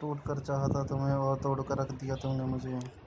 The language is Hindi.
टूट कर चाहा था तुम्हें और तोड़ कर रख दिया तुमने मुझे।